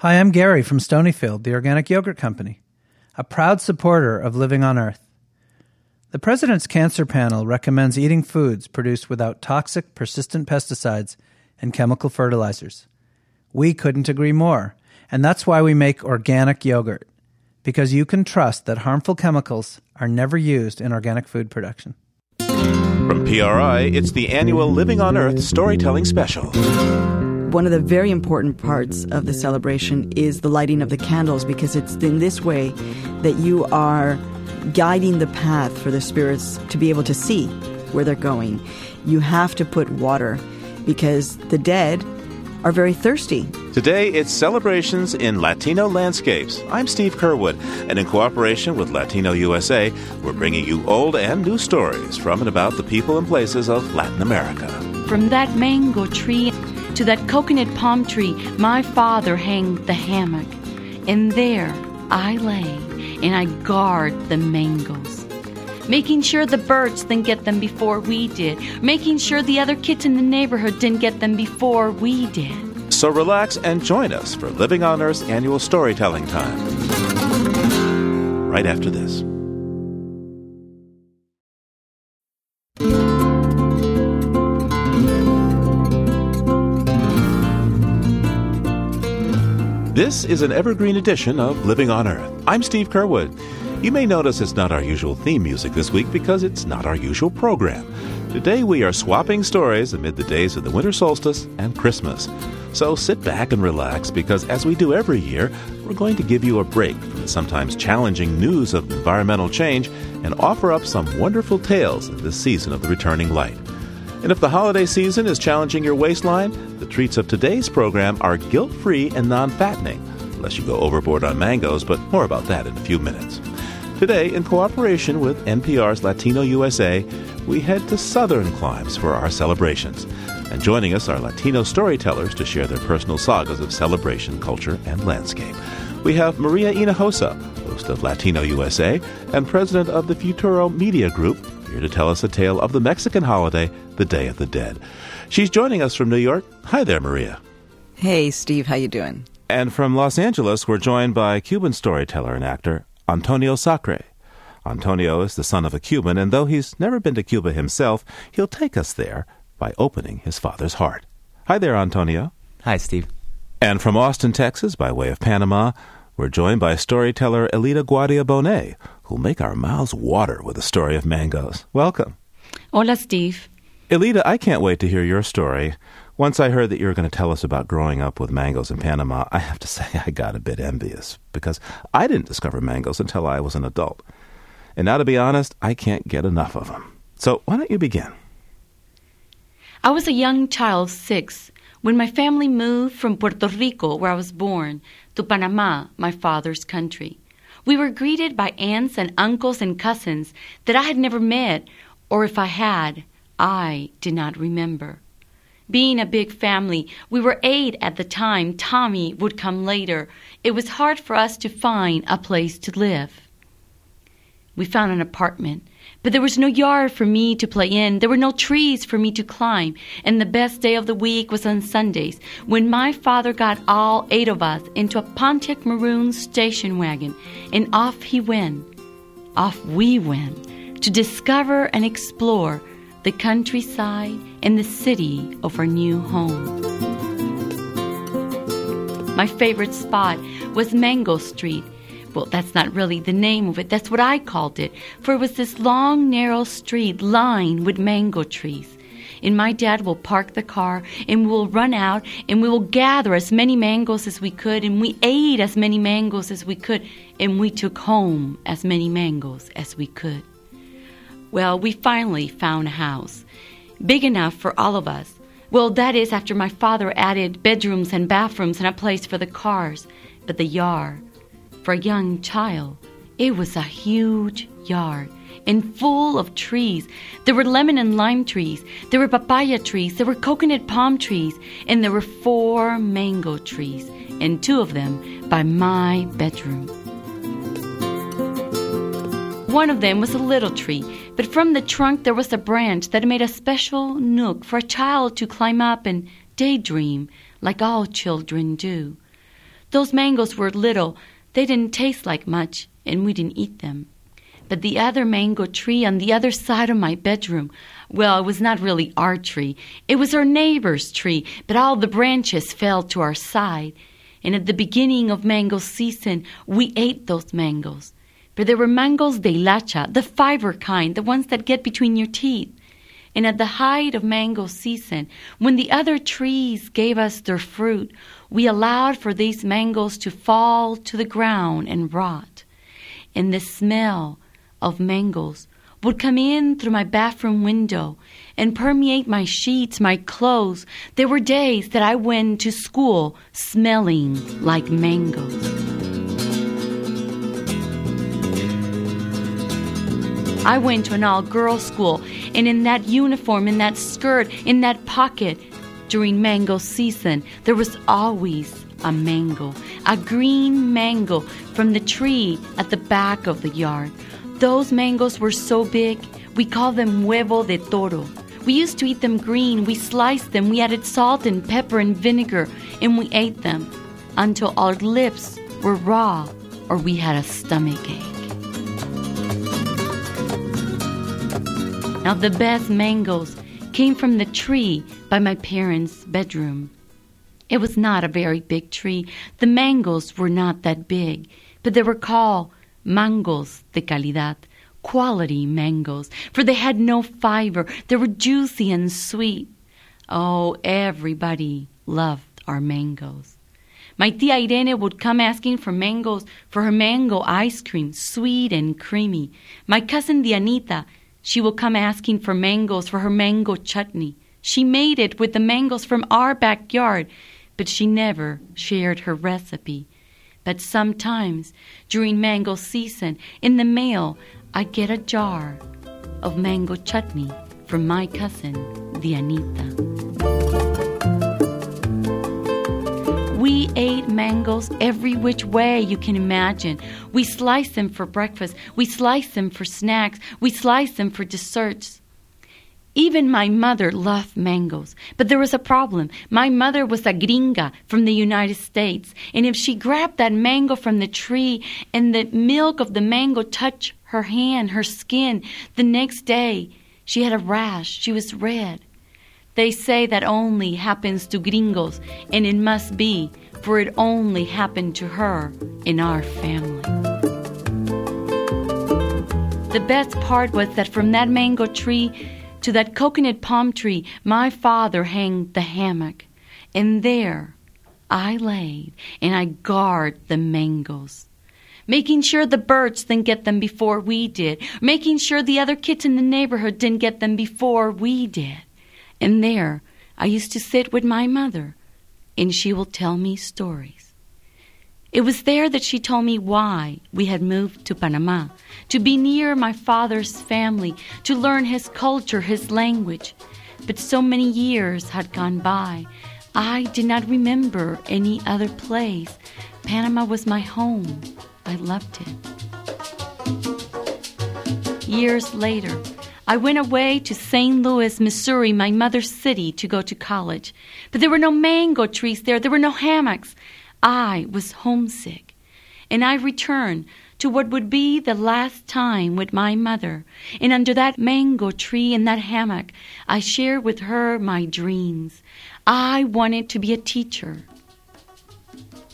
Hi, I'm Gary from Stonyfield, the organic yogurt company, a proud supporter of Living on Earth. The President's Cancer Panel recommends eating foods produced without toxic, persistent pesticides and chemical fertilizers. We couldn't agree more, and that's why we make organic yogurt, because you can trust that harmful chemicals are never used in organic food production. From PRI, it's the annual Living on Earth storytelling special. One of the very important parts of the celebration is the lighting of the candles because it's in this way that you are guiding the path for the spirits to be able to see where they're going. You have to put water because the dead are very thirsty. Today, it's celebrations in Latino landscapes. I'm Steve Curwood, and in cooperation with Latino USA, we're bringing you old and new stories from and about the people and places of Latin America. From that mango tree to that coconut palm tree, my father hanged the hammock. And there I lay and I guard the mangoes. Making sure the birds didn't get them before we did. Making sure the other kids in the neighborhood didn't get them before we did. So relax and join us for Living on Earth's annual storytelling time. Right after this. This is an evergreen edition of Living on Earth. I'm Steve Curwood. You may notice it's not our usual theme music this week because it's not our usual program. Today we are swapping stories amid the days of the winter solstice and Christmas. So sit back and relax because, as we do every year, we're going to give you a break from the sometimes challenging news of environmental change and offer up some wonderful tales in this season of the returning light. And if the holiday season is challenging your waistline, the treats of today's program are guilt free and non fattening, unless you go overboard on mangoes, but more about that in a few minutes. Today, in cooperation with NPR's Latino USA, we head to southern climes for our celebrations. And joining us are Latino storytellers to share their personal sagas of celebration, culture, and landscape. We have Maria Hinojosa, host of Latino USA and president of the Futuro Media Group, here to tell us a tale of the Mexican holiday, the Day of the Dead. She's joining us from New York. Hi there, Maria. Hey, Steve, how you doing? And from Los Angeles, we're joined by Cuban storyteller and actor Antonio Sacre. Antonio is the son of a Cuban, and though he's never been to Cuba himself, he'll take us there by opening his father's heart. Hi there, Antonio. Hi, Steve. And from Austin, Texas, by way of Panama, we're joined by storyteller Elida Guardia Bonet, who'll make our mouths water with the story of mangoes. Welcome. Hola, Steve. Elida, I can't wait to hear your story. Once I heard that you were going to tell us about growing up with mangoes in Panama, I have to say I got a bit envious because I didn't discover mangoes until I was an adult. And now, to be honest, I can't get enough of them. So, why don't you begin? I was a young child, six, when my family moved from Puerto Rico, where I was born, to Panama, my father's country. We were greeted by aunts and uncles and cousins that I had never met, or if I had, I did not remember. Being a big family, we were eight at the time. Tommy would come later. It was hard for us to find a place to live. We found an apartment, but there was no yard for me to play in. There were no trees for me to climb. And the best day of the week was on Sundays when my father got all eight of us into a Pontiac maroon station wagon and off he went. Off we went to discover and explore the countryside and the city of our new home. My favorite spot was Mango Street. Well, that's not really the name of it, that's what I called it, for it was this long, narrow street lined with mango trees. And my dad will park the car and we'll run out and we will gather as many mangoes as we could and we ate as many mangoes as we could and we took home as many mangoes as we could. Well, we finally found a house big enough for all of us. Well, that is after my father added bedrooms and bathrooms and a place for the cars. But the yard, for a young child, it was a huge yard and full of trees. There were lemon and lime trees, there were papaya trees, there were coconut palm trees, and there were four mango trees, and two of them by my bedroom. One of them was a little tree, but from the trunk there was a branch that made a special nook for a child to climb up and daydream like all children do. Those mangoes were little, they didn't taste like much, and we didn't eat them. But the other mango tree on the other side of my bedroom, well, it was not really our tree. It was our neighbor's tree, but all the branches fell to our side. And at the beginning of mango season, we ate those mangoes. For there were mangoes de lacha, the fiber kind, the ones that get between your teeth. And at the height of mango season, when the other trees gave us their fruit, we allowed for these mangoes to fall to the ground and rot. And the smell of mangoes would come in through my bathroom window and permeate my sheets, my clothes. There were days that I went to school smelling like mangoes. I went to an all girls school, and in that uniform, in that skirt, in that pocket, during mango season, there was always a mango, a green mango from the tree at the back of the yard. Those mangoes were so big, we called them huevo de toro. We used to eat them green, we sliced them, we added salt and pepper and vinegar, and we ate them until our lips were raw or we had a stomach ache. Now, the best mangoes came from the tree by my parents' bedroom. It was not a very big tree. The mangoes were not that big, but they were called mangos de calidad, quality mangoes, for they had no fiber. They were juicy and sweet. Oh, everybody loved our mangoes. My tia Irene would come asking for mangoes for her mango ice cream, sweet and creamy. My cousin Dianita, she will come asking for mangoes for her mango chutney. She made it with the mangoes from our backyard, but she never shared her recipe. But sometimes during mango season, in the mail, I get a jar of mango chutney from my cousin, Dianita. We ate mangoes every which way you can imagine. We sliced them for breakfast, we sliced them for snacks, we sliced them for desserts. Even my mother loved mangoes. But there was a problem. My mother was a gringa from the United States. And if she grabbed that mango from the tree and the milk of the mango touched her hand, her skin, the next day she had a rash. She was red. They say that only happens to gringos, and it must be, for it only happened to her in our family. The best part was that from that mango tree, to that coconut palm tree my father hanged the hammock, and there I laid and I guard the mangoes. Making sure the birds didn't get them before we did, making sure the other kids in the neighborhood didn't get them before we did. And there I used to sit with my mother, and she will tell me stories. It was there that she told me why we had moved to Panama to be near my father's family, to learn his culture, his language. But so many years had gone by, I did not remember any other place. Panama was my home. I loved it. Years later, I went away to St. Louis, Missouri, my mother's city, to go to college. But there were no mango trees there, there were no hammocks. I was homesick, and I returned to what would be the last time with my mother. And under that mango tree in that hammock, I shared with her my dreams. I wanted to be a teacher.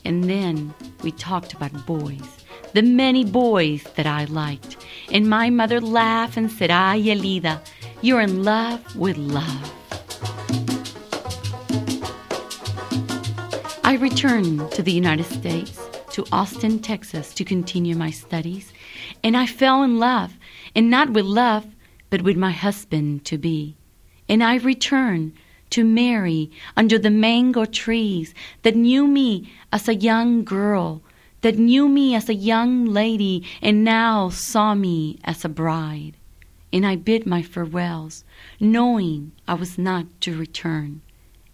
And then we talked about boys, the many boys that I liked. And my mother laughed and said, ah, Ay, Elida, you're in love with love. I returned to the United States, to Austin, Texas, to continue my studies, and I fell in love, and not with love, but with my husband to be. And I returned to marry under the mango trees that knew me as a young girl, that knew me as a young lady, and now saw me as a bride. And I bid my farewells, knowing I was not to return.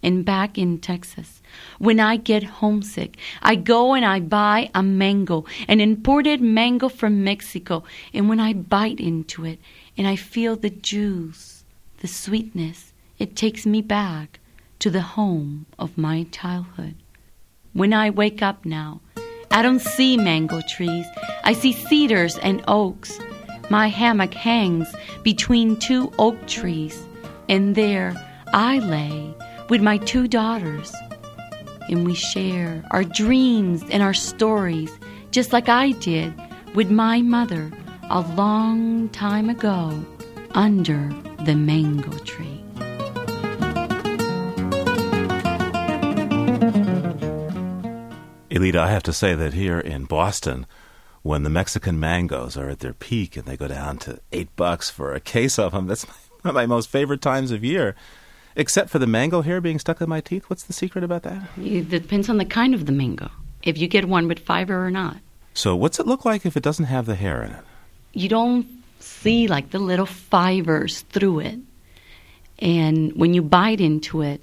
And back in Texas, when I get homesick, I go and I buy a mango, an imported mango from Mexico, and when I bite into it and I feel the juice, the sweetness, it takes me back to the home of my childhood. when I wake up now. I don't see mango trees, I see cedars and oaks. My hammock hangs between two oak trees, and there I lay with my two daughters. And we share our dreams and our stories, just like I did with my mother a long time ago under the mango tree. Elida, I have to say that here in Boston, when the Mexican mangoes are at their peak and they go down to eight bucks for a case of them, that's one of my most favorite times of year. Except for the mango hair being stuck in my teeth. What's the secret about that? It depends on the kind of the mango, if you get one with fiber or not. So, what's it look like if it doesn't have the hair in it? You don't see like the little fibers through it. And when you bite into it,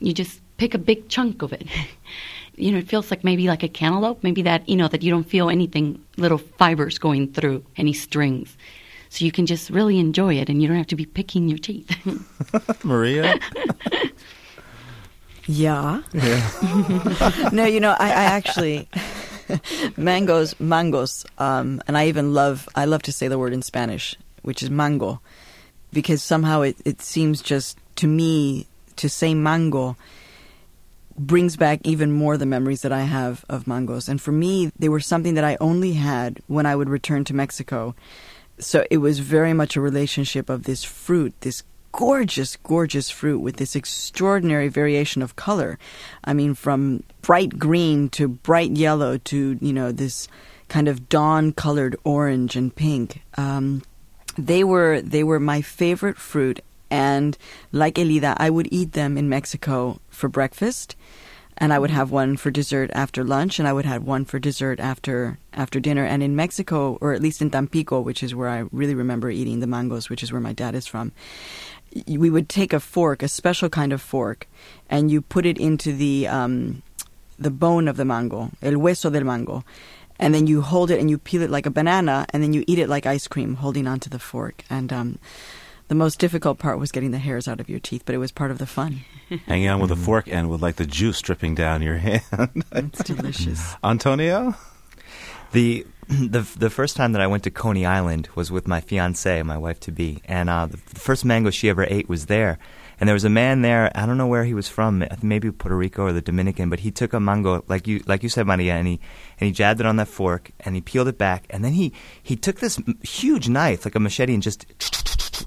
you just pick a big chunk of it. you know, it feels like maybe like a cantaloupe, maybe that, you know, that you don't feel anything, little fibers going through, any strings. So you can just really enjoy it and you don't have to be picking your teeth. Maria? Yeah. Yeah. no, you know, I, I actually mangoes, mangos, um, and I even love I love to say the word in Spanish, which is mango, because somehow it, it seems just to me to say mango brings back even more the memories that I have of mangos. And for me, they were something that I only had when I would return to Mexico. So it was very much a relationship of this fruit, this gorgeous, gorgeous fruit with this extraordinary variation of color. I mean, from bright green to bright yellow to, you know, this kind of dawn colored orange and pink. Um, they were they were my favorite fruit and like Elida, I would eat them in Mexico for breakfast, and I would have one for dessert after lunch, and I would have one for dessert after after dinner. And in Mexico, or at least in Tampico, which is where I really remember eating the mangos, which is where my dad is from, we would take a fork, a special kind of fork, and you put it into the um, the bone of the mango, el hueso del mango, and then you hold it and you peel it like a banana, and then you eat it like ice cream, holding onto the fork. And um, the most difficult part was getting the hairs out of your teeth, but it was part of the fun. Hanging on with a fork and with like the juice dripping down your hand. it's delicious. Antonio? The the the first time that I went to Coney Island was with my fiance, my wife to be, and uh, the first mango she ever ate was there. And there was a man there. I don't know where he was from, maybe Puerto Rico or the Dominican, but he took a mango like you like you said, Maria, and he and he jabbed it on that fork and he peeled it back, and then he he took this huge knife like a machete and just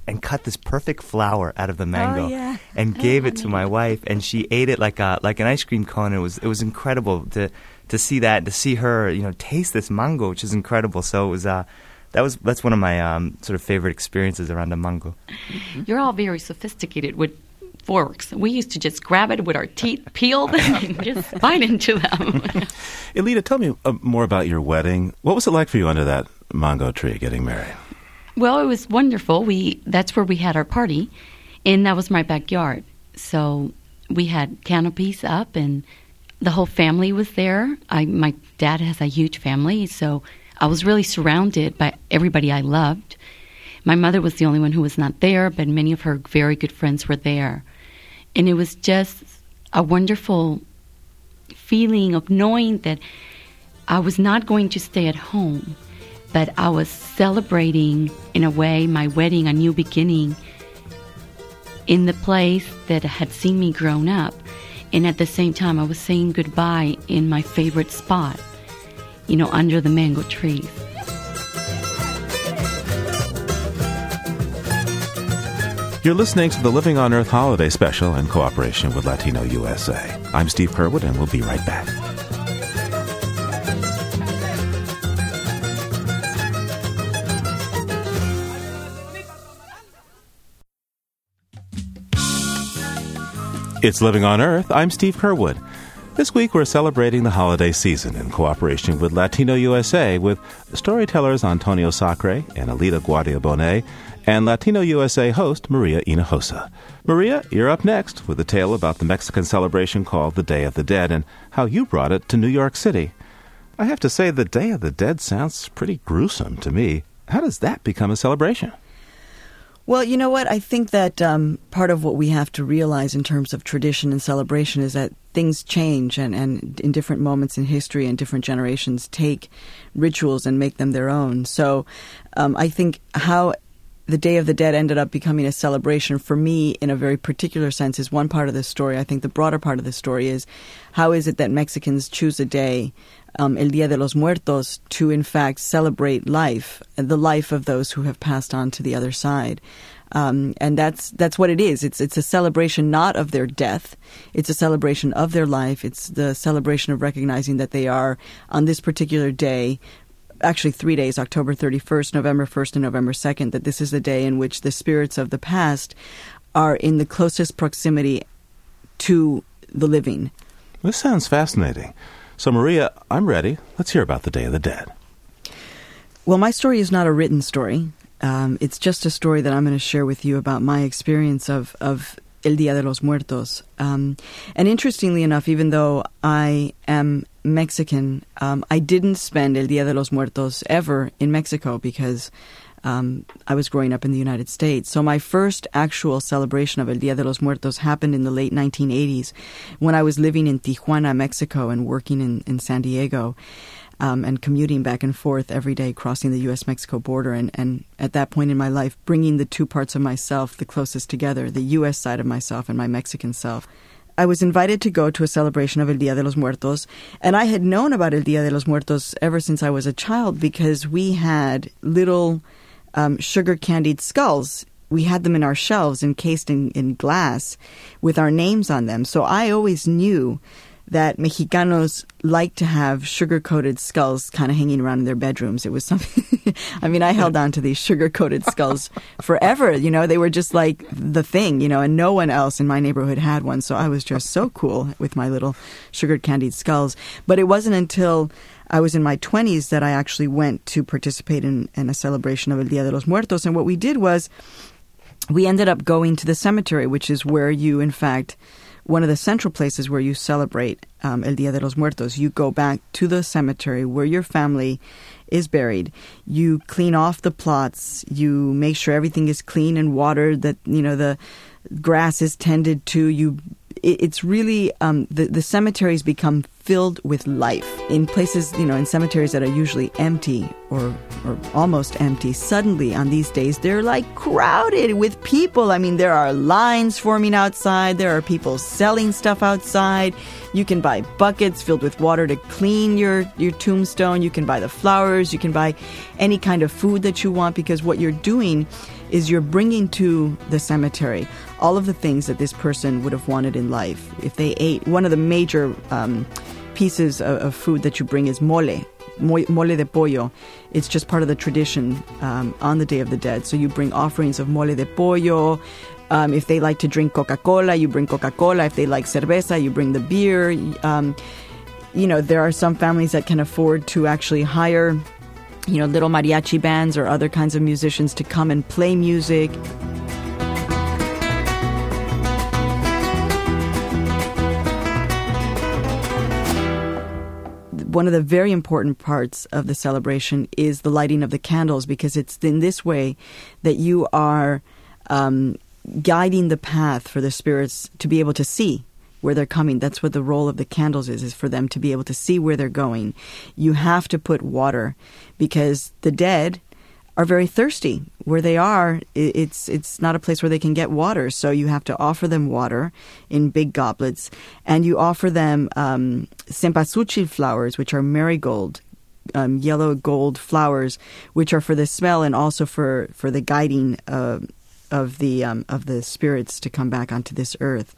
and cut this perfect flower out of the mango oh, yeah. and gave it to my wife, and she ate it like a like an ice cream cone. It was it was incredible to to see that to see her you know taste this mango, which is incredible. So it was. Uh, that was that's one of my um, sort of favorite experiences around a mango. You're all very sophisticated with forks. We used to just grab it with our teeth peeled and just bite into them. Elida, tell me uh, more about your wedding. What was it like for you under that mango tree getting married? Well, it was wonderful. We that's where we had our party, and that was my backyard. So we had canopies up, and the whole family was there. I my dad has a huge family, so I was really surrounded by everybody I loved. My mother was the only one who was not there, but many of her very good friends were there, and it was just a wonderful feeling of knowing that I was not going to stay at home but I was celebrating, in a way, my wedding, a new beginning, in the place that had seen me grown up. And at the same time, I was saying goodbye in my favorite spot, you know, under the mango trees. You're listening to the Living on Earth Holiday Special in cooperation with Latino USA. I'm Steve Curwood, and we'll be right back. It's Living on Earth. I'm Steve Curwood. This week we're celebrating the holiday season in cooperation with Latino USA with storytellers Antonio Sacre and Elida Guardia Bonet and Latino USA host Maria Hinojosa. Maria, you're up next with a tale about the Mexican celebration called the Day of the Dead and how you brought it to New York City. I have to say, the Day of the Dead sounds pretty gruesome to me. How does that become a celebration? Well, you know what? I think that um, part of what we have to realize in terms of tradition and celebration is that things change, and, and in different moments in history and different generations take rituals and make them their own. So um, I think how the Day of the Dead ended up becoming a celebration for me in a very particular sense is one part of the story. I think the broader part of the story is how is it that Mexicans choose a day um, El Dia de los Muertos to, in fact, celebrate life, the life of those who have passed on to the other side. Um, and that's that's what it is. It's it's a celebration not of their death. It's a celebration of their life. It's the celebration of recognizing that they are on this particular day, actually three days, October thirty first, November first, and November second. That this is the day in which the spirits of the past are in the closest proximity to the living. This sounds fascinating. So, Maria, I'm ready. Let's hear about the Day of the Dead. Well, my story is not a written story. Um, it's just a story that I'm going to share with you about my experience of, of El Dia de los Muertos. Um, and interestingly enough, even though I am Mexican, um, I didn't spend El Dia de los Muertos ever in Mexico because um, I was growing up in the United States. So my first actual celebration of El Dia de los Muertos happened in the late 1980s when I was living in Tijuana, Mexico, and working in, in San Diego. Um, and commuting back and forth every day, crossing the U.S. Mexico border, and, and at that point in my life, bringing the two parts of myself the closest together the U.S. side of myself and my Mexican self. I was invited to go to a celebration of El Dia de los Muertos, and I had known about El Dia de los Muertos ever since I was a child because we had little um, sugar candied skulls. We had them in our shelves encased in, in glass with our names on them. So I always knew that Mexicanos like to have sugar coated skulls kind of hanging around in their bedrooms. It was something, I mean, I held on to these sugar coated skulls forever. You know, they were just like the thing, you know, and no one else in my neighborhood had one. So I was just so cool with my little sugar candied skulls. But it wasn't until I was in my 20s that I actually went to participate in, in a celebration of El Dia de los Muertos. And what we did was we ended up going to the cemetery, which is where you, in fact, one of the central places where you celebrate um, El Dia de los Muertos. You go back to the cemetery where your family is buried. You clean off the plots. You make sure everything is clean and watered. That you know the grass is tended to. You it's really um, the the cemeteries become filled with life in places you know in cemeteries that are usually empty or or almost empty. Suddenly on these days they're like crowded with people. I mean there are lines forming outside. There are people selling stuff outside. You can buy buckets filled with water to clean your your tombstone. You can buy the flowers. You can buy any kind of food that you want because what you're doing is you're bringing to the cemetery all of the things that this person would have wanted in life. If they ate, one of the major um, pieces of, of, food that you bring is mole. Mole de pollo. It's just part of the tradition um, on the Day of the Dead. So you bring offerings of mole de pollo. Um, if they like to drink Coca Cola, you bring Coca Cola. If they like cerveza, you bring the beer. Um, you know, there are some families that can afford to actually hire you know, little mariachi bands or other kinds of musicians to come and play music. One of the very important parts of the celebration is the lighting of the candles because it's in this way that you are um, guiding the path for the spirits to be able to see where they're coming. That's what the role of the candles is, is for them to be able to see where they're going. You have to put water because the dead are very thirsty. Where they are, it's it's not a place where they can get water. So you have to offer them water in big goblets, and you offer them um, cempasúchil flowers, which are marigold, um, yellow gold flowers, which are for the smell and also for for the guiding uh, of the um, of the spirits to come back onto this earth.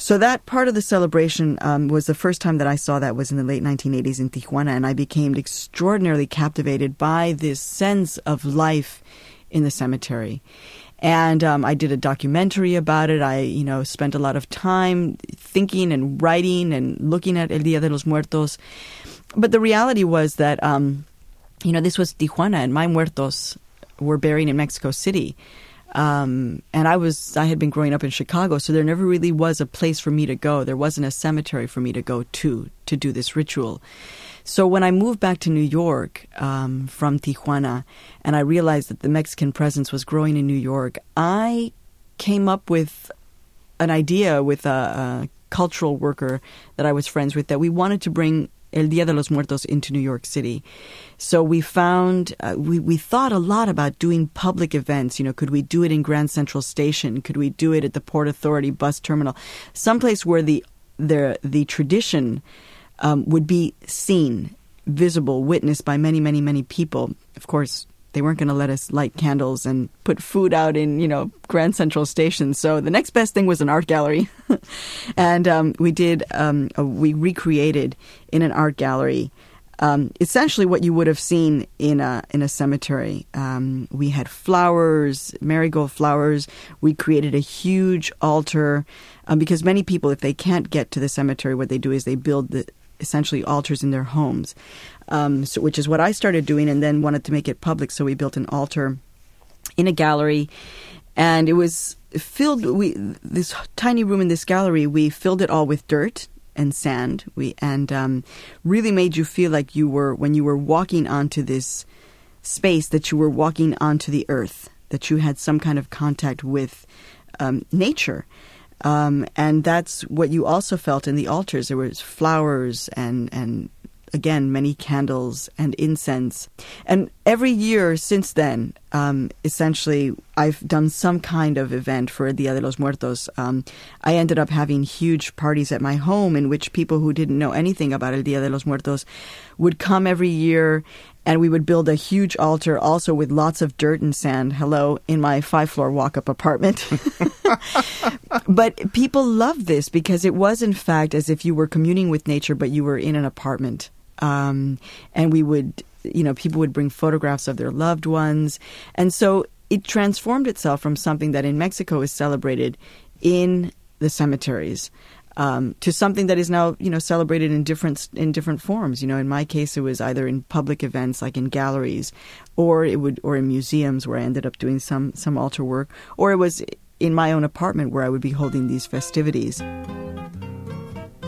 So that part of the celebration um, was the first time that I saw that was in the late 1980s in Tijuana, and I became extraordinarily captivated by this sense of life in the cemetery. And um, I did a documentary about it. I, you know, spent a lot of time thinking and writing and looking at El Dia de los Muertos. But the reality was that, um, you know, this was Tijuana, and my muertos were buried in Mexico City. Um, and I was I had been growing up in Chicago, so there never really was a place for me to go. There wasn't a cemetery for me to go to to do this ritual. So when I moved back to New York um, from Tijuana, and I realized that the Mexican presence was growing in New York, I came up with an idea with a, a cultural worker that I was friends with that we wanted to bring El Dia de los Muertos into New York City. So we found, uh, we, we thought a lot about doing public events. You know, could we do it in Grand Central Station? Could we do it at the Port Authority bus terminal? Someplace where the, the, the tradition um, would be seen, visible, witnessed by many, many, many people. Of course, they weren't going to let us light candles and put food out in, you know, Grand Central Station. So the next best thing was an art gallery. and um, we did, um, a, we recreated in an art gallery um, essentially what you would have seen in a in a cemetery. Um, we had flowers, marigold flowers. We created a huge altar um, because many people, if they can't get to the cemetery, what they do is they build the essentially altars in their homes, um, so, which is what I started doing, and then wanted to make it public. So we built an altar in a gallery, and it was filled. We this tiny room in this gallery, we filled it all with dirt and sand. We and um, really made you feel like you were when you were walking onto this space that you were walking onto the earth, that you had some kind of contact with um, nature. Um, and that's what you also felt in the altars. There was flowers and and again many candles and incense. And every year since then, um, essentially, I've done some kind of event for Dia de los Muertos. Um, I ended up having huge parties at my home in which people who didn't know anything about El Dia de los Muertos would come every year and we would build a huge altar also with lots of dirt and sand hello in my five floor walk up apartment. But people loved this because it was in fact as if you were communing with nature but you were in an apartment. Um, and we would you know people would bring photographs of their loved ones. And so it transformed itself from something that in mexico is celebrated in the cemeteries um, to something that is now you know celebrated in different in different forms. You know, in my case, it was either in public events like in galleries, or it would or in museums where I ended up doing some some altar work, or it was in my own apartment where I would be holding these festivities.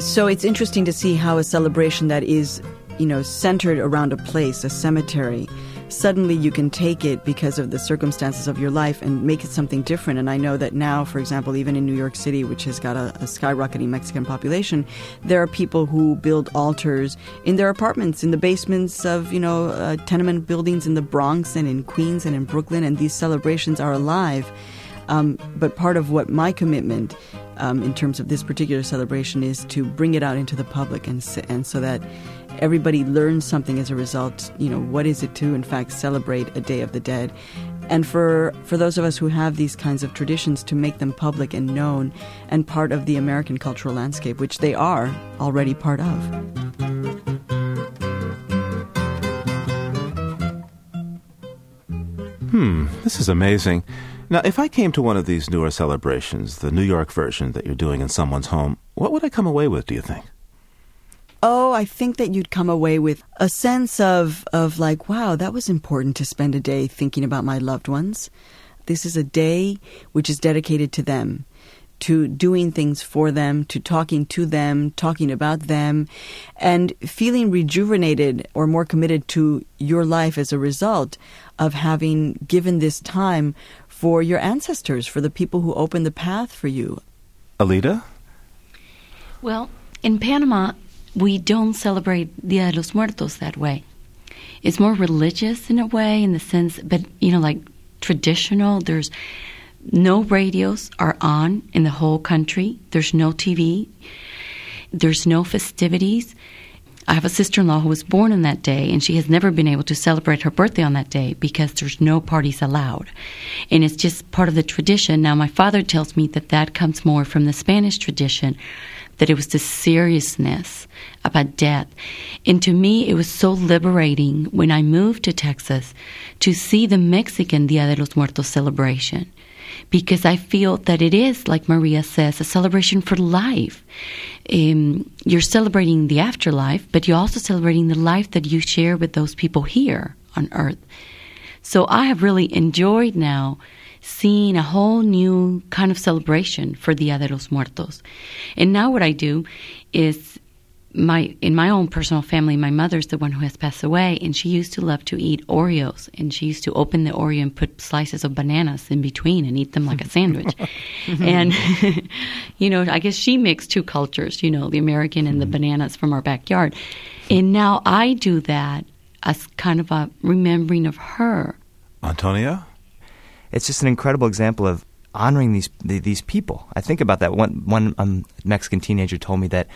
So it's interesting to see how a celebration that is you know centered around a place, a cemetery suddenly you can take it because of the circumstances of your life and make it something different. And I know that now, for example, even in New York City, which has got a, a skyrocketing Mexican population, there are people who build altars in their apartments, in the basements of, you know, uh, tenement buildings in the Bronx and in Queens and in Brooklyn, and these celebrations are alive. Um, but part of what my commitment um, in terms of this particular celebration is to bring it out into the public and, and so that everybody learns something as a result. You know, what is it to, in fact, celebrate a Day of the Dead? And for, for those of us who have these kinds of traditions, to make them public and known and part of the American cultural landscape, which they are already part of. Hmm, this is amazing. Now, if I came to one of these newer celebrations, the New York version that you're doing in someone's home, what would I come away with, do you think? Oh, I think that you'd come away with a sense of, of like, wow, that was important to spend a day thinking about my loved ones. This is a day which is dedicated to them, to doing things for them, to talking to them, talking about them, and feeling rejuvenated or more committed to your life as a result of having given this time for your ancestors, for the people who opened the path for you. Elida? Well, in Panama, we don't celebrate Dia de los Muertos that way. It's more religious in a way, in the sense, but you know, like traditional. There's no radios are on in the whole country. There's no TV. There's no festivities. I have a sister in law who was born on that day, and she has never been able to celebrate her birthday on that day because there's no parties allowed. And it's just part of the tradition. Now, my father tells me that that comes more from the Spanish tradition, that it was the seriousness about death. And to me, it was so liberating when I moved to Texas to see the Mexican Dia de los Muertos celebration. Because I feel that it is, like Maria says, a celebration for life. Um, you're celebrating the afterlife, but you're also celebrating the life that you share with those people here on earth. So I have really enjoyed now seeing a whole new kind of celebration for Dia de los Muertos. And now what I do is my in my own personal family, my mother's the one who has passed away, and she used to love to eat Oreos, and she used to open the Oreo and put slices of bananas in between and eat them like a sandwich. and you know, I guess she mixed two cultures, you know, the American and the mm-hmm. bananas from our backyard. And now I do that as kind of a remembering of her. Antonio, it's just an incredible example of honoring these these people. I think about that. One one um, Mexican teenager told me that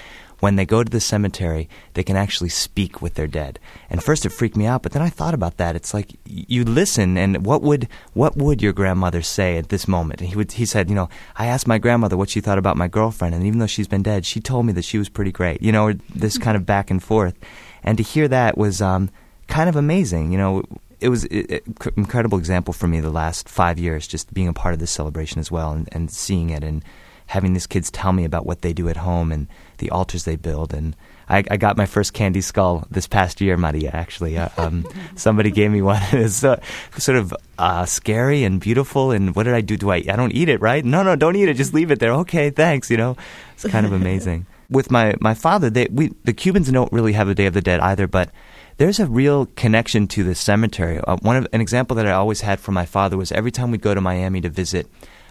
when they go to the cemetery, they can actually speak with their dead. And first it freaked me out, but then I thought about that. It's like you listen, and what would what would your grandmother say at this moment? And he would he said, you know, I asked my grandmother what she thought about my girlfriend, and even though she's been dead, she told me that she was pretty great. You know, this kind of back and forth, and to hear that was um, kind of amazing. You know, it was an incredible example for me the last five years, just being a part of this celebration as well, and, and seeing it and having these kids tell me about what they do at home and the altars they build. And I, I got my first candy skull this past year, Maria. Actually, uh, um, somebody gave me one. it's uh, sort of uh, scary and beautiful. And what did I do? Do I? I don't eat it, right? No, no, don't eat it. Just leave it there. Okay, thanks. You know, it's kind of amazing. With my my father, they we the Cubans don't really have a Day of the Dead either, but there's a real connection to the cemetery. Uh, one of an example that I always had from my father was every time we'd go to Miami to visit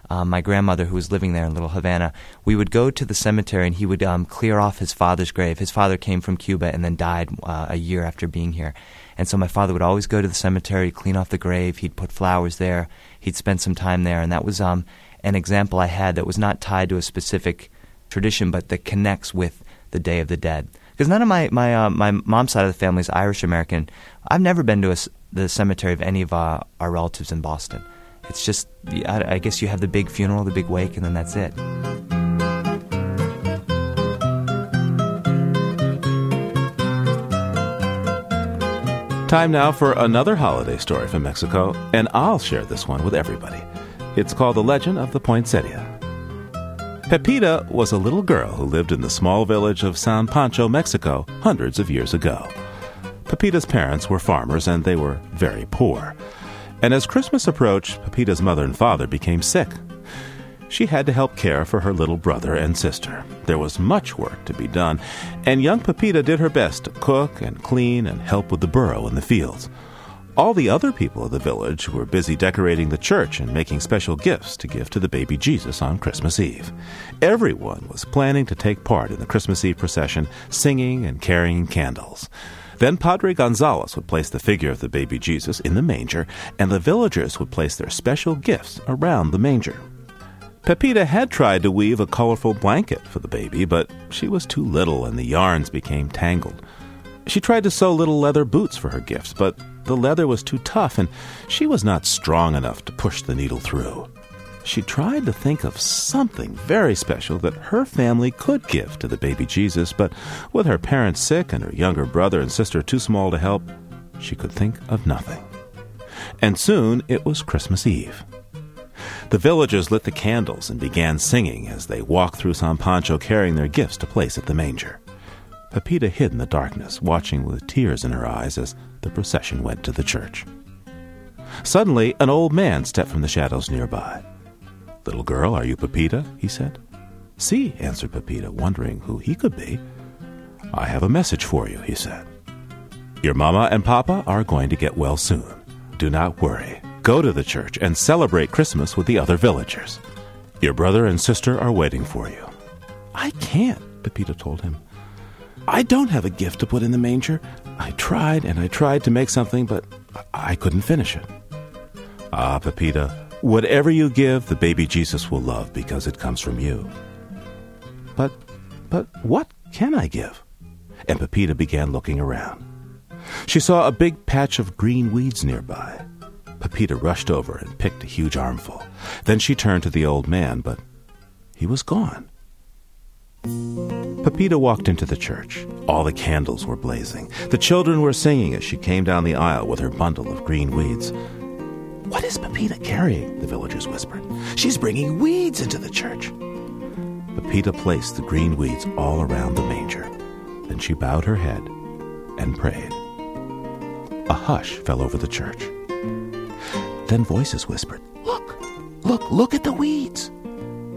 um, my grandmother, who was living there in Little Havana, we would go to the cemetery and he would um, clear off his father's grave. His father came from Cuba and then died uh, a year after being here. And so my father would always go to the cemetery, clean off the grave. He'd put flowers there. He'd spend some time there. And that was um, an example I had that was not tied to a specific tradition, but that connects with the Day of the Dead. Because none of my my uh, my mom's side of the family is Irish American. I've never been to a, the cemetery of any of our relatives in Boston. It's just, I, I guess you have the big funeral, the big wake, and then that's it. Time now for another holiday story from Mexico, and I'll share this one with everybody. It's called The Legend of the Poinsettia. Pepita was a little girl who lived in the small village of San Pancho, Mexico, hundreds of years ago. Pepita's parents were farmers and they were very poor. And as Christmas approached, Pepita's mother and father became sick. She had to help care for her little brother and sister. There was much work to be done, and young Pepita did her best to cook and clean and help with the burro in the fields. All the other people of the village were busy decorating the church and making special gifts to give to the baby Jesus on Christmas Eve. Everyone was planning to take part in the Christmas Eve procession, singing and carrying candles. Then Padre Gonzalez would place the figure of the baby Jesus in the manger, and the villagers would place their special gifts around the manger. Pepita had tried to weave a colorful blanket for the baby, but she was too little and the yarns became tangled. She tried to sew little leather boots for her gifts, but the leather was too tough and she was not strong enough to push the needle through. She tried to think of something very special that her family could give to the baby Jesus, but with her parents sick and her younger brother and sister too small to help, she could think of nothing. And soon it was Christmas Eve. The villagers lit the candles and began singing as they walked through San Pancho carrying their gifts to place at the manger. Pepita hid in the darkness, watching with tears in her eyes as the procession went to the church. Suddenly, an old man stepped from the shadows nearby. Little girl, are you Pepita? he said. Si, answered Pepita, wondering who he could be. I have a message for you, he said. Your mama and papa are going to get well soon. Do not worry. Go to the church and celebrate Christmas with the other villagers. Your brother and sister are waiting for you. I can't, Pepita told him. I don't have a gift to put in the manger. I tried and I tried to make something, but I couldn't finish it. Ah, Pepita, Whatever you give, the baby Jesus will love because it comes from you. But, but what can I give? And Pepita began looking around. She saw a big patch of green weeds nearby. Pepita rushed over and picked a huge armful. Then she turned to the old man, but he was gone. Pepita walked into the church. All the candles were blazing. The children were singing as she came down the aisle with her bundle of green weeds. What is Pepita carrying? The villagers whispered. She's bringing weeds into the church. Pepita placed the green weeds all around the manger. Then she bowed her head and prayed. A hush fell over the church. Then voices whispered, Look, look, look at the weeds.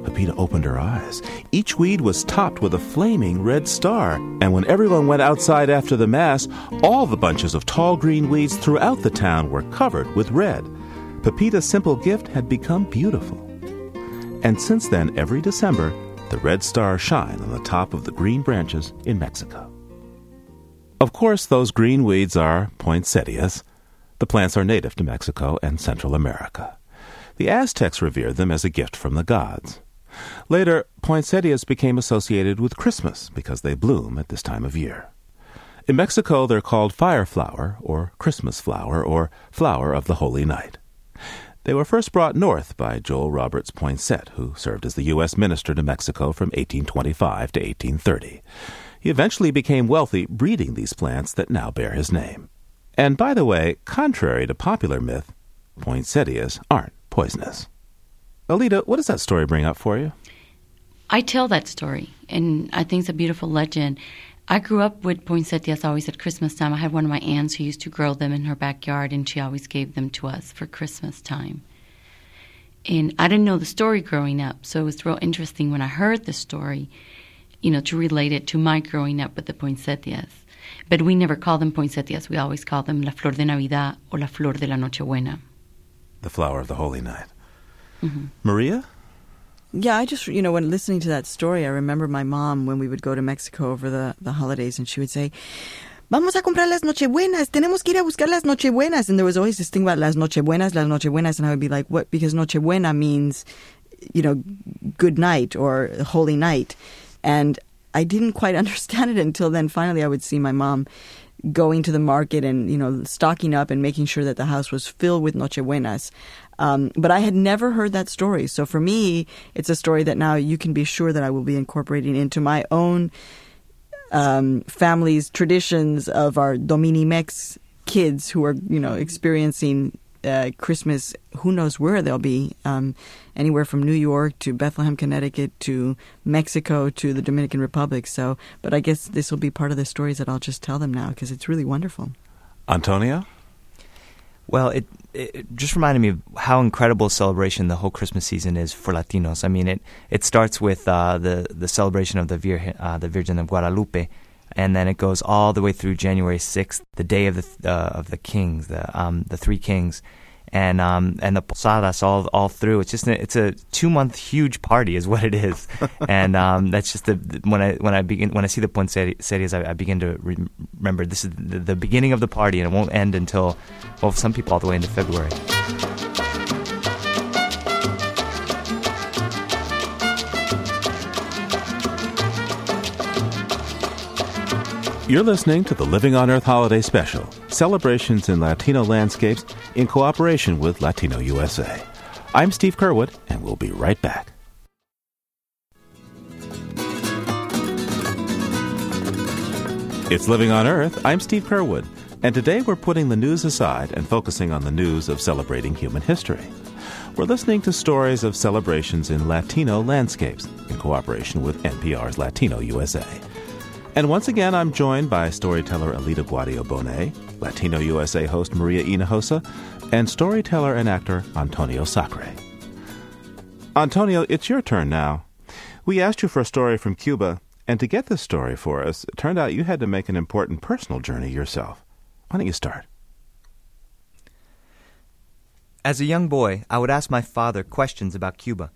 Pepita opened her eyes. Each weed was topped with a flaming red star, and when everyone went outside after the Mass, all the bunches of tall green weeds throughout the town were covered with red. Pepita's simple gift had become beautiful. And since then, every December, the red stars shine on the top of the green branches in Mexico. Of course, those green weeds are poinsettias. The plants are native to Mexico and Central America. The Aztecs revered them as a gift from the gods. Later, poinsettias became associated with Christmas because they bloom at this time of year. In Mexico, they're called fire flower, or Christmas flower, or flower of the holy night. They were first brought north by Joel Roberts Poinsett, who served as the U.S. minister to Mexico from 1825 to 1830. He eventually became wealthy breeding these plants that now bear his name. And by the way, contrary to popular myth, poinsettias aren't poisonous. Elida, what does that story bring up for you? I tell that story, and I think it's a beautiful legend. I grew up with poinsettias always at Christmas time. I had one of my aunts who used to grow them in her backyard, and she always gave them to us for Christmas time. And I didn't know the story growing up, so it was real interesting when I heard the story, you know, to relate it to my growing up with the poinsettias. But we never call them poinsettias. We always call them la flor de Navidad or la flor de la Nochebuena. The flower of the holy night. Mm-hmm. Maria? Yeah, I just, you know, when listening to that story, I remember my mom when we would go to Mexico over the, the holidays and she would say, Vamos a comprar las Nochebuenas. Tenemos que ir a buscar las Nochebuenas. And there was always this thing about las Nochebuenas, las Nochebuenas. And I would be like, what? Because Nochebuena means, you know, good night or holy night. And I didn't quite understand it until then. Finally, I would see my mom going to the market and you know stocking up and making sure that the house was filled with nochebuenas. Um, but I had never heard that story, so for me, it's a story that now you can be sure that I will be incorporating into my own um, family's traditions of our Dominimex kids who are you know experiencing uh, Christmas, who knows where they'll be, um, anywhere from New York to Bethlehem, Connecticut to Mexico to the Dominican Republic. So, but I guess this will be part of the stories that I'll just tell them now because it's really wonderful. Antonio? Well, it, it just reminded me of how incredible a celebration the whole Christmas season is for Latinos. I mean, it it starts with uh, the the celebration of the Virgin, uh, the Virgin of Guadalupe, and then it goes all the way through January sixth, the day of the uh, of the kings, the um, the three kings, and um, and the posadas all all through. It's just a, it's a two month huge party, is what it is, and um, that's just the when I when I begin when I see the poinsettias, I, I begin to re- remember this is the, the beginning of the party, and it won't end until well, some people all the way into February. You're listening to the Living on Earth Holiday Special, celebrations in Latino landscapes in cooperation with Latino USA. I'm Steve Curwood, and we'll be right back. It's Living on Earth. I'm Steve Curwood, and today we're putting the news aside and focusing on the news of celebrating human history. We're listening to stories of celebrations in Latino landscapes in cooperation with NPR's Latino USA. And once again, I'm joined by storyteller Elida Guardia Bonet, Latino USA host Maria Hinojosa, and storyteller and actor Antonio Sacre. Antonio, it's your turn now. We asked you for a story from Cuba, and to get this story for us, it turned out you had to make an important personal journey yourself. Why don't you start? As a young boy, I would ask my father questions about Cuba.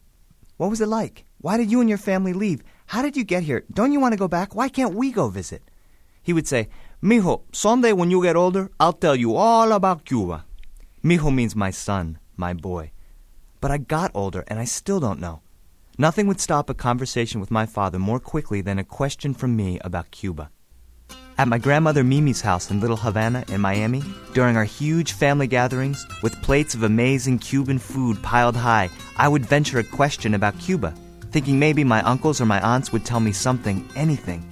What was it like? Why did you and your family leave? How did you get here? Don't you want to go back? Why can't we go visit? He would say, Mijo, someday when you get older, I'll tell you all about Cuba. Mijo means my son, my boy. But I got older and I still don't know. Nothing would stop a conversation with my father more quickly than a question from me about Cuba. At my grandmother Mimi's house in Little Havana in Miami, during our huge family gatherings, with plates of amazing Cuban food piled high, I would venture a question about Cuba thinking maybe my uncles or my aunts would tell me something, anything.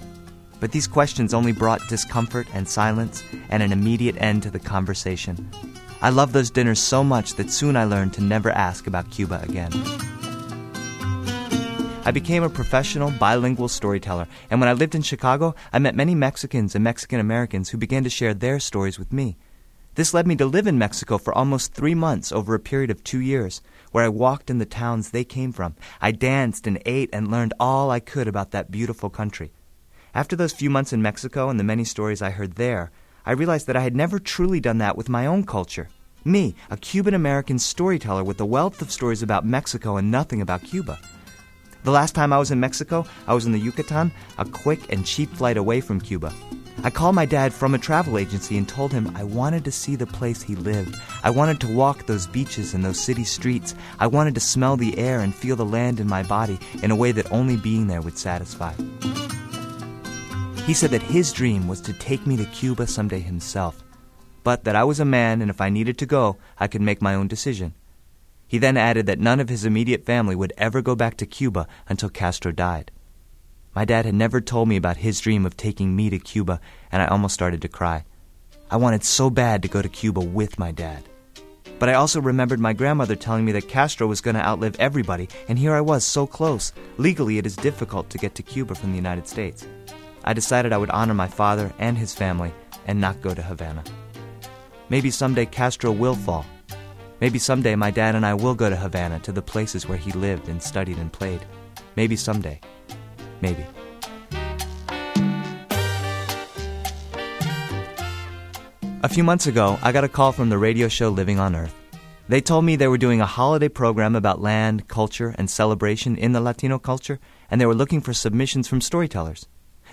But these questions only brought discomfort and silence and an immediate end to the conversation. I loved those dinners so much that soon I learned to never ask about Cuba again. I became a professional bilingual storyteller, and when I lived in Chicago, I met many Mexicans and Mexican Americans who began to share their stories with me. This led me to live in Mexico for almost three months over a period of two years, where I walked in the towns they came from. I danced and ate and learned all I could about that beautiful country. After those few months in Mexico and the many stories I heard there, I realized that I had never truly done that with my own culture. Me, a Cuban American storyteller with a wealth of stories about Mexico and nothing about Cuba. The last time I was in Mexico, I was in the Yucatan, a quick and cheap flight away from Cuba. I called my dad from a travel agency and told him I wanted to see the place he lived. I wanted to walk those beaches and those city streets. I wanted to smell the air and feel the land in my body in a way that only being there would satisfy. He said that his dream was to take me to Cuba someday himself, but that I was a man and if I needed to go, I could make my own decision. He then added that none of his immediate family would ever go back to Cuba until Castro died. My dad had never told me about his dream of taking me to Cuba, and I almost started to cry. I wanted so bad to go to Cuba with my dad. But I also remembered my grandmother telling me that Castro was going to outlive everybody, and here I was so close. Legally, it is difficult to get to Cuba from the United States. I decided I would honor my father and his family and not go to Havana. Maybe someday Castro will fall. Maybe someday my dad and I will go to Havana to the places where he lived and studied and played. Maybe someday. Maybe. A few months ago, I got a call from the radio show Living on Earth. They told me they were doing a holiday program about land, culture, and celebration in the Latino culture, and they were looking for submissions from storytellers.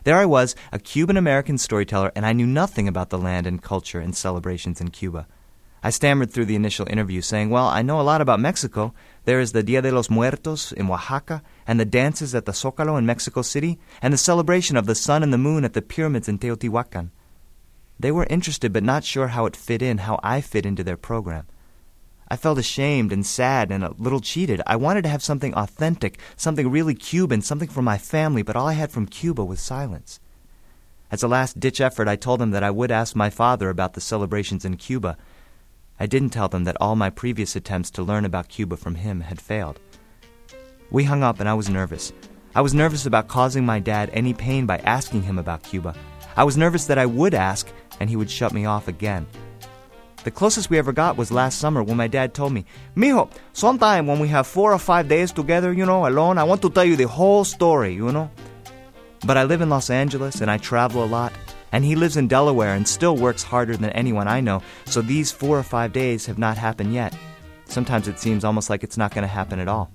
There I was, a Cuban American storyteller, and I knew nothing about the land and culture and celebrations in Cuba. I stammered through the initial interview, saying, Well, I know a lot about Mexico. There is the Dia de los Muertos in Oaxaca, and the dances at the Zocalo in Mexico City, and the celebration of the sun and the moon at the pyramids in Teotihuacan. They were interested, but not sure how it fit in, how I fit into their program. I felt ashamed and sad and a little cheated. I wanted to have something authentic, something really Cuban, something from my family, but all I had from Cuba was silence. As a last ditch effort, I told them that I would ask my father about the celebrations in Cuba. I didn't tell them that all my previous attempts to learn about Cuba from him had failed. We hung up, and I was nervous. I was nervous about causing my dad any pain by asking him about Cuba. I was nervous that I would ask, and he would shut me off again. The closest we ever got was last summer when my dad told me, Mijo, sometime when we have four or five days together, you know, alone, I want to tell you the whole story, you know? But I live in Los Angeles and I travel a lot, and he lives in Delaware and still works harder than anyone I know, so these four or five days have not happened yet. Sometimes it seems almost like it's not going to happen at all.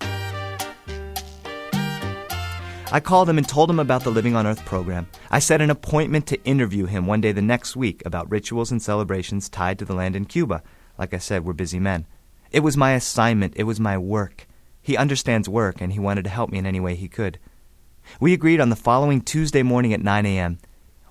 I called him and told him about the Living on Earth program. I set an appointment to interview him one day the next week about rituals and celebrations tied to the land in Cuba. Like I said, we're busy men. It was my assignment, it was my work. He understands work, and he wanted to help me in any way he could. We agreed on the following Tuesday morning at 9 a.m.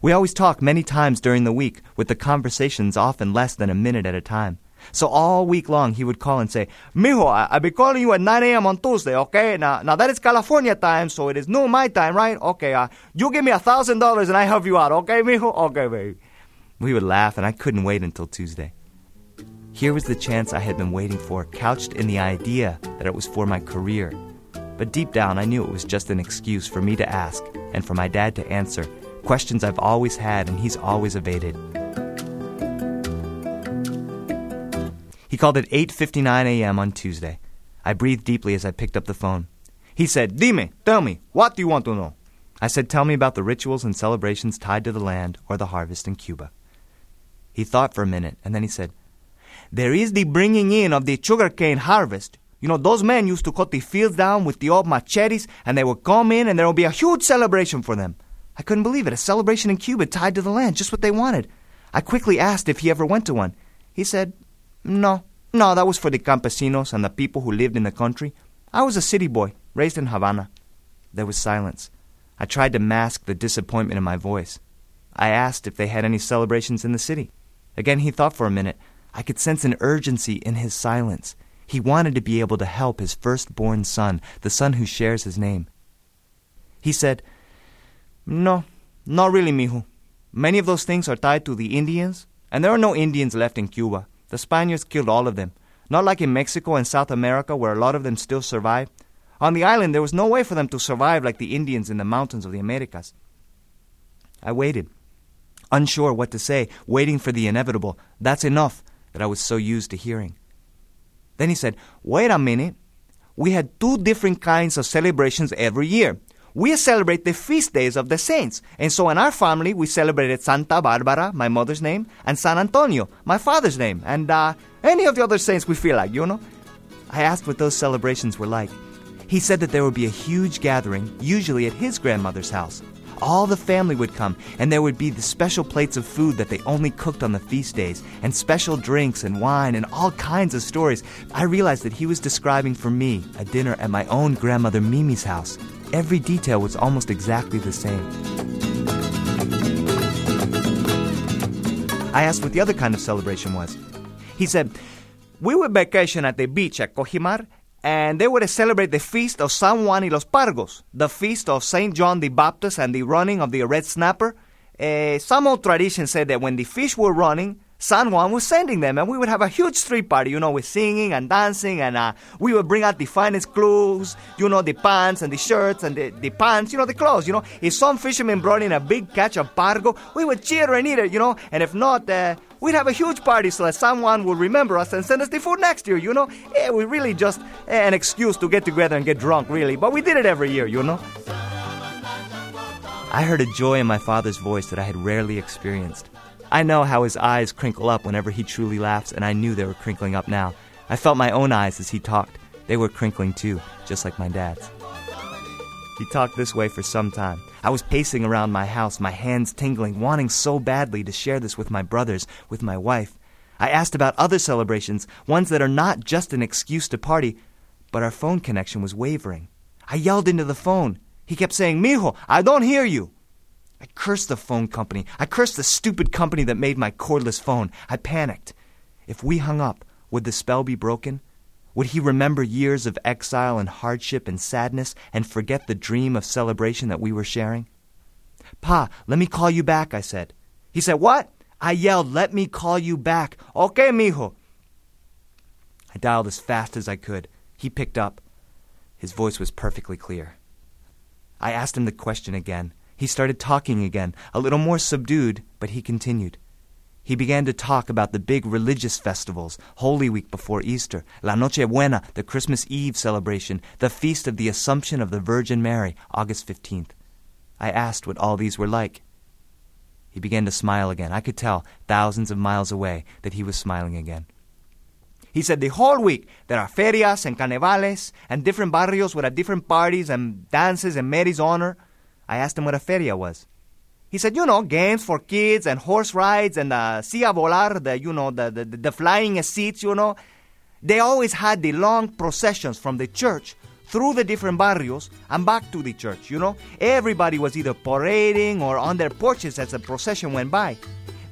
We always talk many times during the week, with the conversations often less than a minute at a time. So all week long, he would call and say, Mijo, I- I'll be calling you at 9 a.m. on Tuesday, okay? Now, now that is California time, so it is noon my time, right? Okay, uh, you give me a thousand dollars and I help you out, okay, mijo? Okay, baby. We would laugh, and I couldn't wait until Tuesday. Here was the chance I had been waiting for, couched in the idea that it was for my career. But deep down, I knew it was just an excuse for me to ask and for my dad to answer questions I've always had and he's always evaded. Called at 8:59 a.m. on Tuesday. I breathed deeply as I picked up the phone. He said, "Dime, tell me, what do you want to know?" I said, "Tell me about the rituals and celebrations tied to the land or the harvest in Cuba." He thought for a minute and then he said, "There is the bringing in of the sugarcane harvest. You know, those men used to cut the fields down with the old machetes, and they would come in, and there would be a huge celebration for them." I couldn't believe it. A celebration in Cuba tied to the land, just what they wanted. I quickly asked if he ever went to one. He said, No, no, that was for the campesinos and the people who lived in the country. I was a city boy, raised in Havana. There was silence. I tried to mask the disappointment in my voice. I asked if they had any celebrations in the city. Again, he thought for a minute. I could sense an urgency in his silence. He wanted to be able to help his firstborn son, the son who shares his name. He said, No, not really, mijo. Many of those things are tied to the Indians, and there are no Indians left in Cuba. The Spaniards killed all of them. Not like in Mexico and South America, where a lot of them still survive. On the island, there was no way for them to survive like the Indians in the mountains of the Americas. I waited, unsure what to say, waiting for the inevitable. That's enough. that I was so used to hearing. Then he said, Wait a minute. We had two different kinds of celebrations every year. We celebrate the feast days of the saints. And so in our family, we celebrated Santa Barbara, my mother's name, and San Antonio, my father's name, and uh, any of the other saints we feel like, you know? I asked what those celebrations were like. He said that there would be a huge gathering, usually at his grandmother's house. All the family would come, and there would be the special plates of food that they only cooked on the feast days, and special drinks and wine and all kinds of stories. I realized that he was describing for me a dinner at my own grandmother Mimi's house. Every detail was almost exactly the same. I asked what the other kind of celebration was. He said, We would vacation at the beach at Cojimar, and they would celebrate the feast of San Juan y los Pargos, the feast of St. John the Baptist and the running of the red snapper. Uh, some old tradition said that when the fish were running, San Juan was sending them, and we would have a huge street party, you know, with singing and dancing, and uh, we would bring out the finest clothes, you know, the pants and the shirts and the, the pants, you know, the clothes, you know. If some fishermen brought in a big catch of pargo, we would cheer and eat it, you know, and if not, uh, we'd have a huge party so that someone would remember us and send us the food next year, you know. It was really just an excuse to get together and get drunk, really, but we did it every year, you know. I heard a joy in my father's voice that I had rarely experienced. I know how his eyes crinkle up whenever he truly laughs, and I knew they were crinkling up now. I felt my own eyes as he talked. They were crinkling too, just like my dad's. He talked this way for some time. I was pacing around my house, my hands tingling, wanting so badly to share this with my brothers, with my wife. I asked about other celebrations, ones that are not just an excuse to party, but our phone connection was wavering. I yelled into the phone. He kept saying, Mijo, I don't hear you. I cursed the phone company. I cursed the stupid company that made my cordless phone. I panicked. If we hung up, would the spell be broken? Would he remember years of exile and hardship and sadness and forget the dream of celebration that we were sharing? Pa, let me call you back, I said. He said, What? I yelled, Let me call you back. Okay, mijo. I dialed as fast as I could. He picked up. His voice was perfectly clear. I asked him the question again. He started talking again, a little more subdued, but he continued. He began to talk about the big religious festivals, Holy Week before Easter, La Noche Buena, the Christmas Eve celebration, the Feast of the Assumption of the Virgin Mary, August 15th. I asked what all these were like. He began to smile again. I could tell, thousands of miles away, that he was smiling again. He said the whole week there are ferias and carnavales and different barrios with different parties and dances in Mary's honor. I asked him what a feria was. He said, you know, games for kids and horse rides and uh, the sia volar, the, you know, the, the, the flying seats, you know. They always had the long processions from the church through the different barrios and back to the church, you know. Everybody was either parading or on their porches as the procession went by.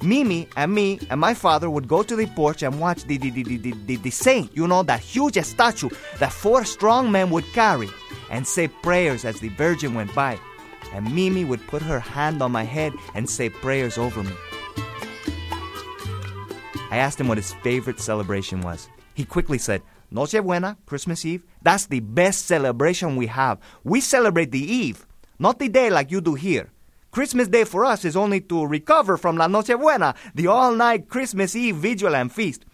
Mimi and me and my father would go to the porch and watch the, the, the, the, the, the saint, you know, that huge statue that four strong men would carry and say prayers as the Virgin went by and Mimi would put her hand on my head and say prayers over me. I asked him what his favorite celebration was. He quickly said, Noche Buena, Christmas Eve, that's the best celebration we have. We celebrate the Eve, not the day like you do here. Christmas Day for us is only to recover from La Noche Buena, the all night Christmas Eve vigil and feast.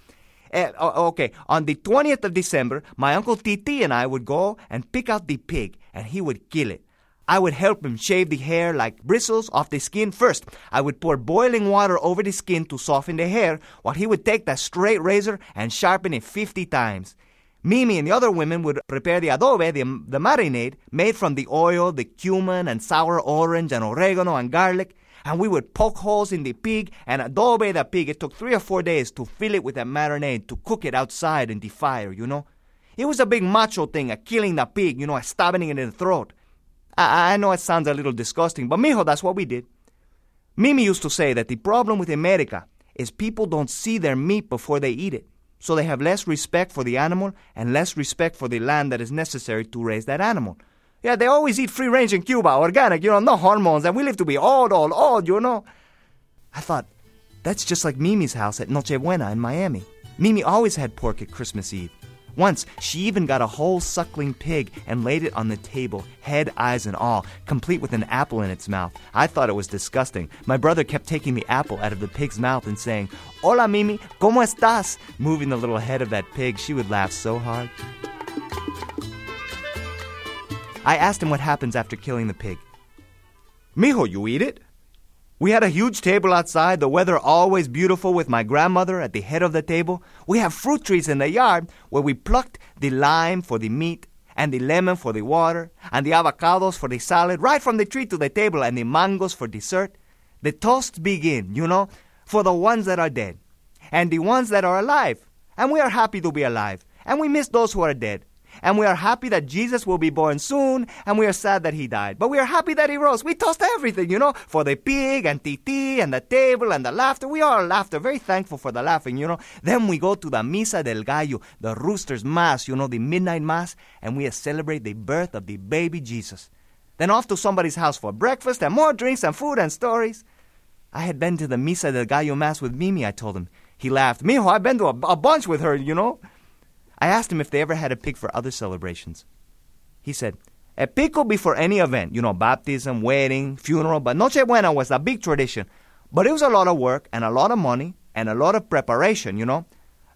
Uh, okay, on the 20th of December, my Uncle Titi and I would go and pick out the pig, and he would kill it. I would help him shave the hair like bristles off the skin first. I would pour boiling water over the skin to soften the hair, while he would take that straight razor and sharpen it 50 times. Mimi and the other women would prepare the adobe, the, the marinade, made from the oil, the cumin, and sour orange, and oregano, and garlic. And we would poke holes in the pig and adobe the pig. It took three or four days to fill it with that marinade, to cook it outside in the fire, you know. It was a big macho thing, a killing the pig, you know, a stabbing it in the throat. I, know it sounds a little disgusting, but mijo, that's what we did. Mimi used to say that the problem with America is people don't see their meat before they eat it. So they have less respect for the animal and less respect for the land that is necessary to raise that animal. Yeah, they always eat free range in Cuba, organic, you know, no hormones, and we live to be old, old, old, you know. I thought, that's just like Mimi's house at Noche Buena in Miami. Mimi always had pork at Christmas Eve. Once, she even got a whole suckling pig and laid it on the table, head, eyes, and all, complete with an apple in its mouth. I thought it was disgusting. My brother kept taking the apple out of the pig's mouth and saying, Hola, Mimi, ¿cómo estás? Moving the little head of that pig. She would laugh so hard. I asked him what happens after killing the pig. Mijo, you eat it? We had a huge table outside, the weather always beautiful, with my grandmother at the head of the table. We have fruit trees in the yard where we plucked the lime for the meat, and the lemon for the water, and the avocados for the salad, right from the tree to the table, and the mangoes for dessert. The toasts begin, you know, for the ones that are dead, and the ones that are alive. And we are happy to be alive, and we miss those who are dead. And we are happy that Jesus will be born soon, and we are sad that he died. But we are happy that he rose. We toast everything, you know, for the pig and Titi and the table and the laughter. We are laughter, very thankful for the laughing, you know. Then we go to the Misa del Gallo, the rooster's mass, you know, the midnight mass, and we celebrate the birth of the baby Jesus. Then off to somebody's house for breakfast and more drinks and food and stories. I had been to the Misa del Gallo mass with Mimi, I told him. He laughed. Mijo, I've been to a, a bunch with her, you know. I asked him if they ever had a pig for other celebrations. He said, A pig could be for any event, you know, baptism, wedding, funeral, but Noche Buena was a big tradition. But it was a lot of work and a lot of money and a lot of preparation, you know.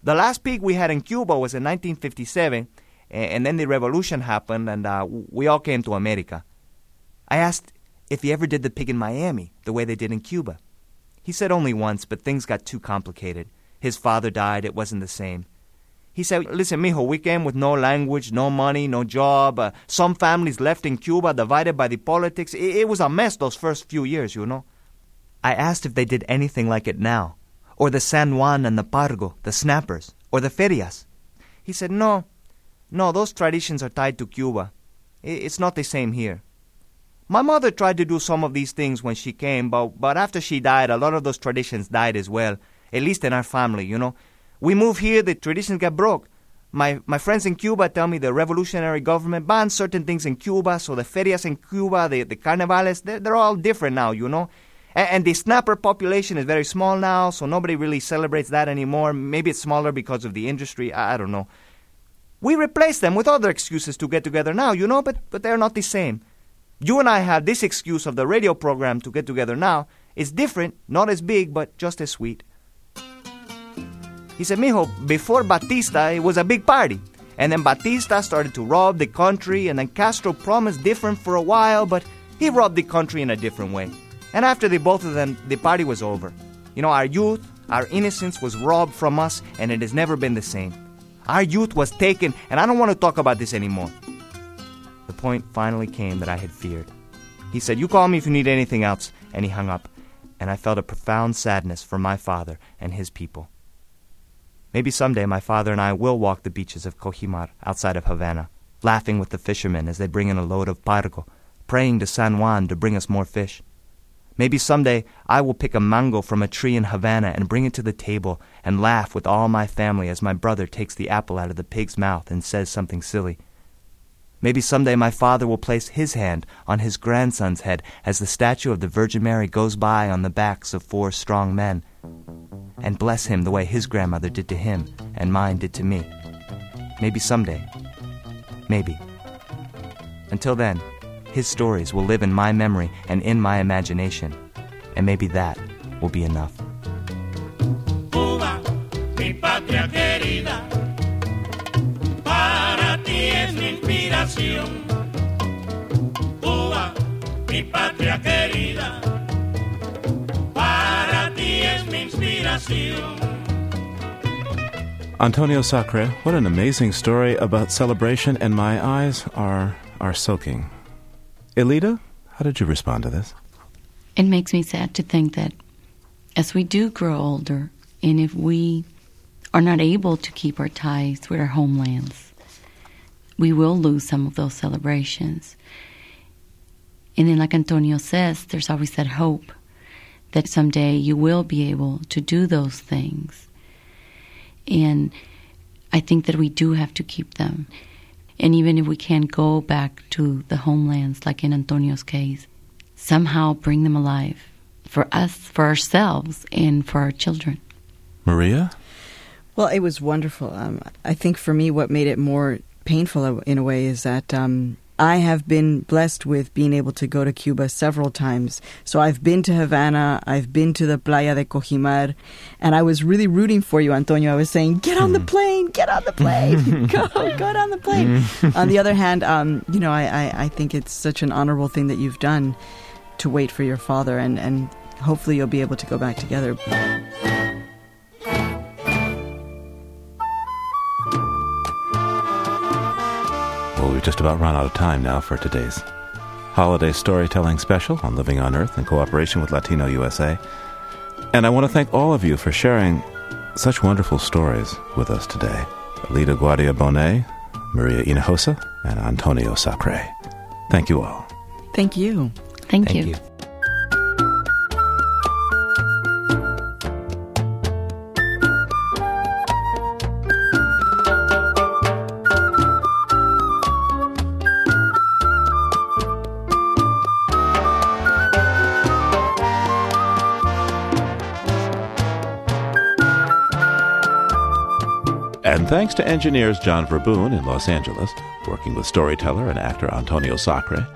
The last pig we had in Cuba was in 1957, and then the revolution happened, and uh, we all came to America. I asked if he ever did the pig in Miami, the way they did in Cuba. He said only once, but things got too complicated. His father died, it wasn't the same. He said, Listen, mijo, we came with no language, no money, no job. Uh, some families left in Cuba divided by the politics. It, it was a mess those first few years, you know. I asked if they did anything like it now, or the San Juan and the Pargo, the snappers, or the ferias. He said, No, no, those traditions are tied to Cuba. It's not the same here. My mother tried to do some of these things when she came, but, but after she died, a lot of those traditions died as well, at least in our family, you know. We move here, the traditions get broke. My, my friends in Cuba tell me the revolutionary government banned certain things in Cuba, so the ferias in Cuba, the, the carnavales, they're, they're all different now, you know. And, and the snapper population is very small now, so nobody really celebrates that anymore. Maybe it's smaller because of the industry, I, I don't know. We replace them with other excuses to get together now, you know, but, but they're not the same. You and I have this excuse of the radio program to get together now. It's different, not as big, but just as sweet. He said, Mijo, before Batista, it was a big party. And then Batista started to rob the country, and then Castro promised different for a while, but he robbed the country in a different way. And after the both of them, the party was over. You know, our youth, our innocence was robbed from us, and it has never been the same. Our youth was taken, and I don't want to talk about this anymore. The point finally came that I had feared. He said, You call me if you need anything else, and he hung up, and I felt a profound sadness for my father and his people. Maybe someday my father and I will walk the beaches of Cojimar outside of Havana, laughing with the fishermen as they bring in a load of pargo, praying to San Juan to bring us more fish. Maybe someday I will pick a mango from a tree in Havana and bring it to the table and laugh with all my family as my brother takes the apple out of the pig's mouth and says something silly. Maybe someday my father will place his hand on his grandson's head as the statue of the Virgin Mary goes by on the backs of four strong men and bless him the way his grandmother did to him and mine did to me. Maybe someday. Maybe. Until then, his stories will live in my memory and in my imagination, and maybe that will be enough. Cuba, mi patria querida, para ti es mi inspiración. Cuba, mi patria querida. Antonio Sacre, what an amazing story about celebration, and my eyes are are soaking. Elida, how did you respond to this? It makes me sad to think that as we do grow older, and if we are not able to keep our ties with our homelands, we will lose some of those celebrations. And then, like Antonio says, there's always that hope that someday you will be able to do those things. And I think that we do have to keep them. And even if we can't go back to the homelands, like in Antonio's case, somehow bring them alive for us, for ourselves, and for our children. Maria? Well, it was wonderful. Um, I think for me, what made it more painful in a way is that um, I have been blessed with being able to go to Cuba several times. So I've been to Havana, I've been to the Playa de Cojimar, and I was really rooting for you, Antonio. I was saying, get on the plane, get on the plane, go, go down the plane. on the other hand, um, you know, I, I, I think it's such an honorable thing that you've done to wait for your father, and, and hopefully you'll be able to go back together. Well, we've just about run out of time now for today's holiday storytelling special on Living on Earth in cooperation with Latino USA. And I want to thank all of you for sharing such wonderful stories with us today. Elida Guardia Bonet, Maria Hinojosa, and Antonio Sacre. Thank you all. Thank you. Thank, Thank you. you. Thanks to engineers John Verboon in Los Angeles, working with storyteller and actor Antonio Sacre,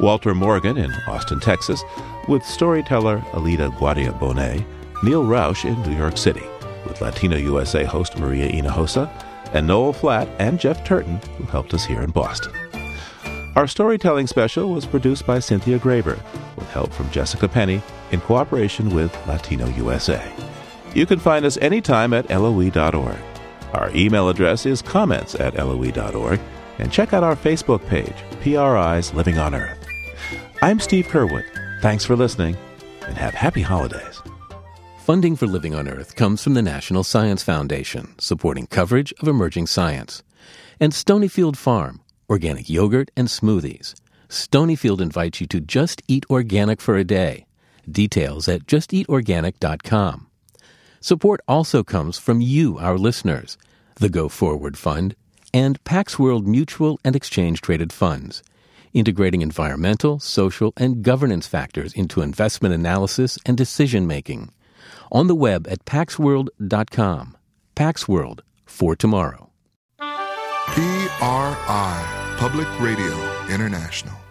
Walter Morgan in Austin, Texas, with storyteller Elida Guardia Bonet, Neil Rausch in New York City, with Latino USA host Maria Hinojosa, and Noel Flatt and Jeff Turton, who helped us here in Boston. Our storytelling special was produced by Cynthia Graber, with help from Jessica Penny, in cooperation with Latino USA. You can find us anytime at loe.org. Our email address is comments at loe.org, and check out our Facebook page, PRI's Living on Earth. I'm Steve Curwood. Thanks for listening, and have happy holidays. Funding for Living on Earth comes from the National Science Foundation, supporting coverage of emerging science. And Stonyfield Farm, organic yogurt and smoothies. Stonyfield invites you to just eat organic for a day. Details at justeatorganic.com. Support also comes from you, our listeners, the Go Forward Fund, and Pax World Mutual and Exchange Traded Funds, integrating environmental, social, and governance factors into investment analysis and decision making. On the web at paxworld.com. Pax World for tomorrow. PRI, Public Radio International.